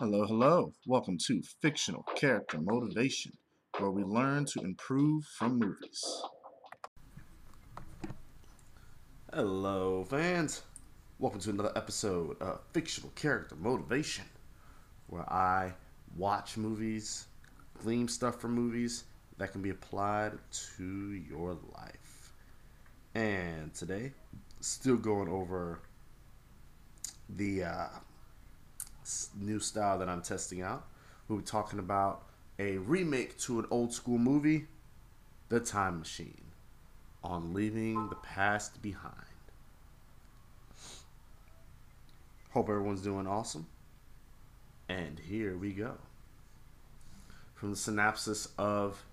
Hello, hello. Welcome to Fictional Character Motivation, where we learn to improve from movies. Hello, fans. Welcome to another episode of Fictional Character Motivation, where I watch movies, glean stuff from movies that can be applied to your life. And today, still going over the uh, new style that I'm testing out. We'll be talking about a remake to an old school movie, The Time Machine, on leaving the past behind. Hope everyone's doing awesome. And here we go. From the synopsis of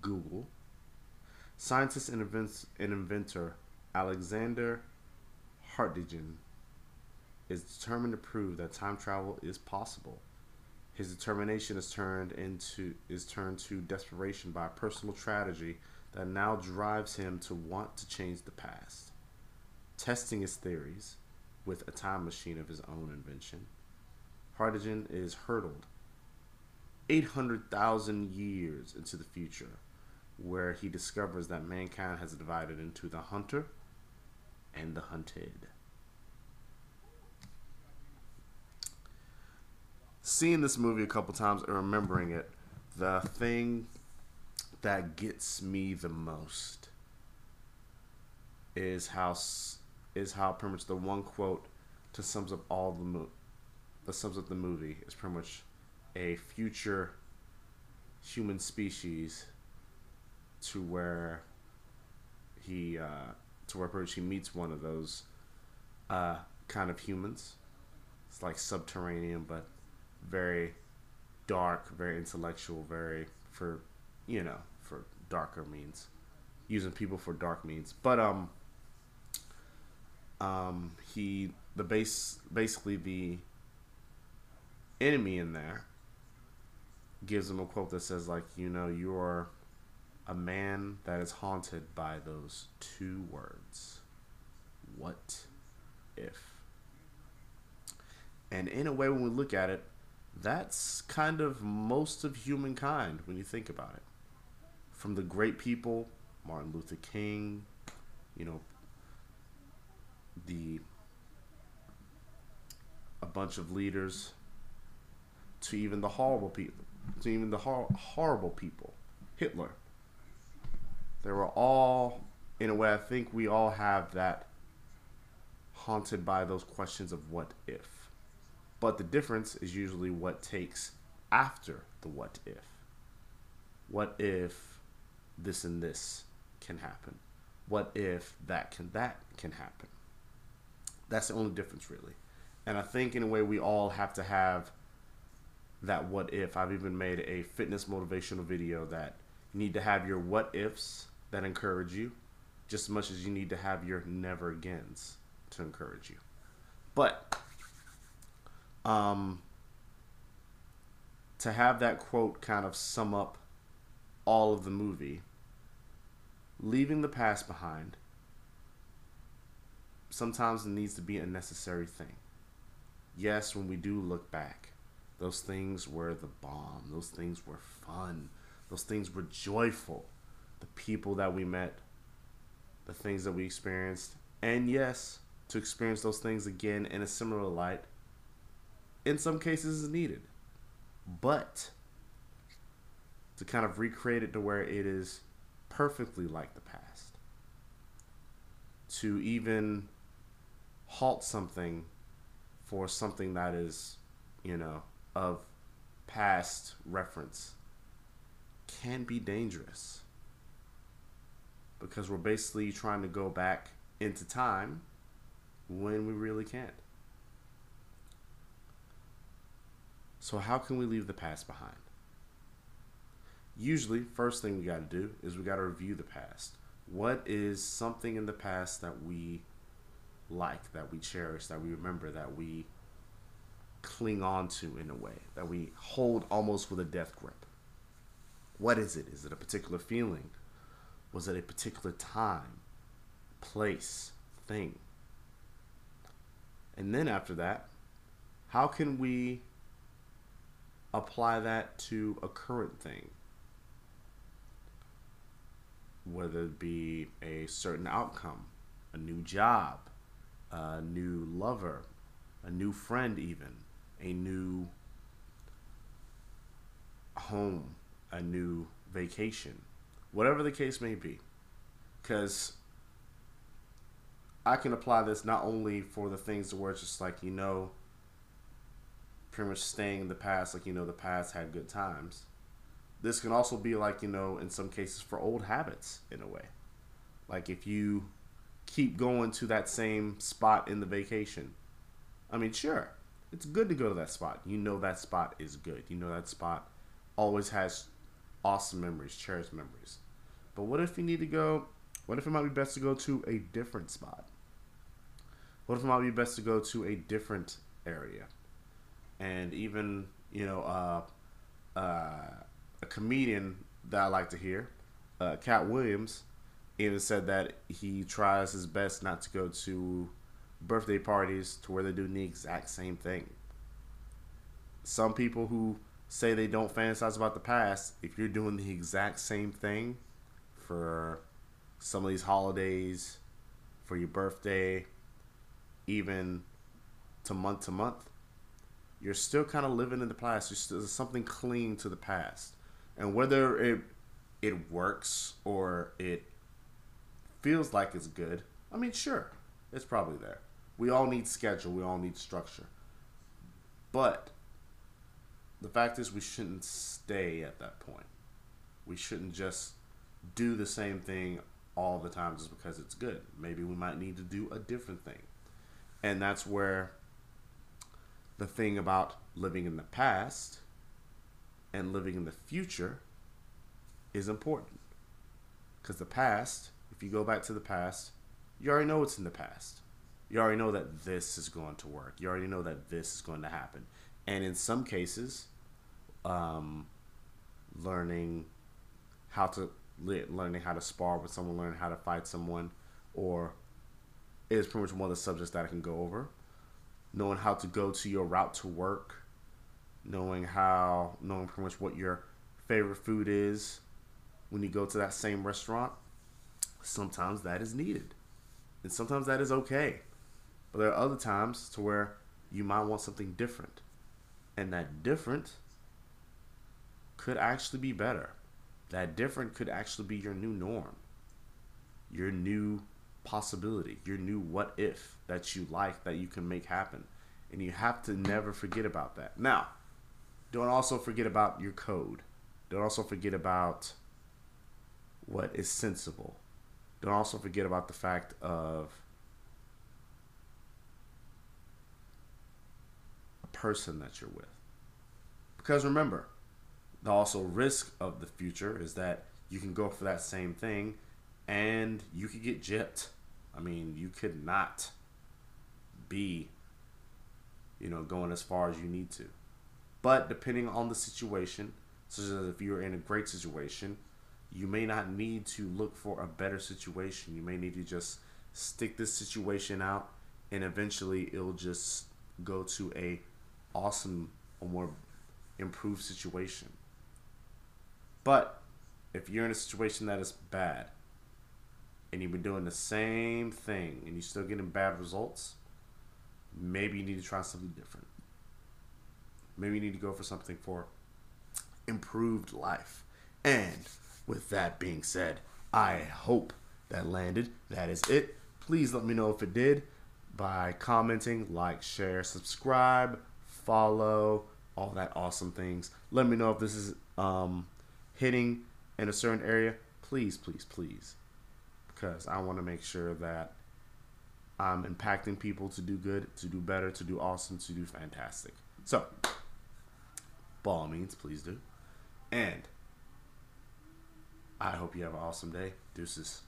Google, scientist and, inventor Alexander Hartdegen is determined to prove that time travel is possible. His determination is turned into is turned to desperation by a personal tragedy that now drives him to want to change the past. Testing his theories with a time machine of his own invention, Hartdegen is hurtled 800,000 years into the future, where he discovers that mankind has divided into the hunter and the hunted. Seeing this movie a couple times and remembering it, the thing that gets me the most is how is how pretty much the one quote to sums up all the mo- that sums up the movie is pretty much a future human species to where he uh, to where pretty much he meets one of those uh, kind of humans. It's like subterranean, but very dark, very intellectual, very for you know for darker means, using people for dark means. But um, um, he the base basically the enemy in there gives him a quote that says like you know you're a man that is haunted by those two words. What if? And in a way when we look at it that's kind of most of humankind when you think about it. From the great people, Martin Luther King, you know, the a bunch of leaders, to even the horrible people, to even the hor- horrible people, Hitler. They were all, in a way, I think we all have that haunted by those questions of what if. But the difference is usually what takes after the what if. What if this and this can happen? What if that can that can happen? That's the only difference really. And I think in a way we all have to have that what if. I've even made a fitness motivational video that you need to have your what ifs that encourage you just as much as you need to have your never agains to encourage you. But um, to have that quote kind of sum up all of the movie, leaving the past behind sometimes it needs to be a necessary thing. Yes, when we do look back, those things were the bomb. Those things were fun. Those things were joyful. The people that we met, the things that we experienced, and yes, to experience those things again in a similar light in some cases is needed. But to kind of recreate it to where it is perfectly like the past. To even halt something for something that is, you know, of past reference can be dangerous. Because we're basically trying to go back into time when we really can't. So, how can we leave the past behind? Usually, first thing we got to do is we got to review the past. What is something in the past that we like, that we cherish, that we remember, that we cling on to in a way, that we hold almost with a death grip? What is it? Is it a particular feeling? Was it a particular time, place, thing? And then after that, how can we apply that to a current thing. Whether it be a certain outcome, a new job, a new lover, a new friend, even a new home, a new vacation, whatever the case may be. Because I can apply this not only for the things where it's just like, you know, pretty much staying in the past, like, you know, the past had good times. This can also be like, you know, in some cases for old habits in a way. Like if you keep going to that same spot in the vacation, I mean, sure, it's good to go to that spot. You know that spot is good. You know that spot always has awesome memories, cherished memories. But what if you need to go? What if it might be best to go to a different spot? What if it might be best to go to a different area? And even, you know, uh, uh, a comedian that I like to hear, uh, Katt Williams, even said that he tries his best not to go to birthday parties to where they're doing the exact same thing. Some people who say they don't fantasize about the past, if you're doing the exact same thing for some of these holidays, for your birthday, even to month to month, you're still kind of living in the past. You're still something clinging to the past, and whether it it works or it feels like it's good, I mean, sure, it's probably there. We all need schedule. We all need structure, but the fact is, we shouldn't stay at that point. We shouldn't just do the same thing all the time just because it's good. Maybe we might need to do a different thing. And that's where the thing about living in the past and living in the future is important. Because the past, if you go back to the past, you already know what's in the past. You already know that this is going to work. You already know that this is going to happen. And in some cases, um, learning how to learning how to spar with someone, learning how to fight someone, or is pretty much one of the subjects that I can go over. Knowing how to go to your route to work, knowing how, knowing pretty much what your favorite food is when you go to that same restaurant. Sometimes that is needed, and sometimes that is okay. But there are other times to where you might want something different, and that different could actually be better. That different could actually be your new norm, your new possibility, your new what if that you like that you can make happen. And you have to never forget about that. Now, don't also forget about your code. Don't also forget about what is sensible. Don't also forget about the fact of a person that you're with. Because remember, the also risk of the future is that you can go for that same thing and you could get gypped. I mean, you could not be, you know, going as far as you need to. But depending on the situation, such as if you're in a great situation, you may not need to look for a better situation. You may need to just stick this situation out and eventually it'll just go to a awesome or more improved situation. But if you're in a situation that is bad and you've been doing the same thing and you're still getting bad results, maybe you need to try something different. Maybe you need to go for something for improved life. And with that being said, I hope that landed. That is it. Please let me know if it did by commenting, like, share, subscribe, follow, all that awesome things. Let me know if this is um, hitting in a certain area, please, please, please. Because I want to make sure that I'm impacting people to do good, to do better, to do awesome, to do fantastic. So, by all means, please do. And I hope you have an awesome day. Deuces.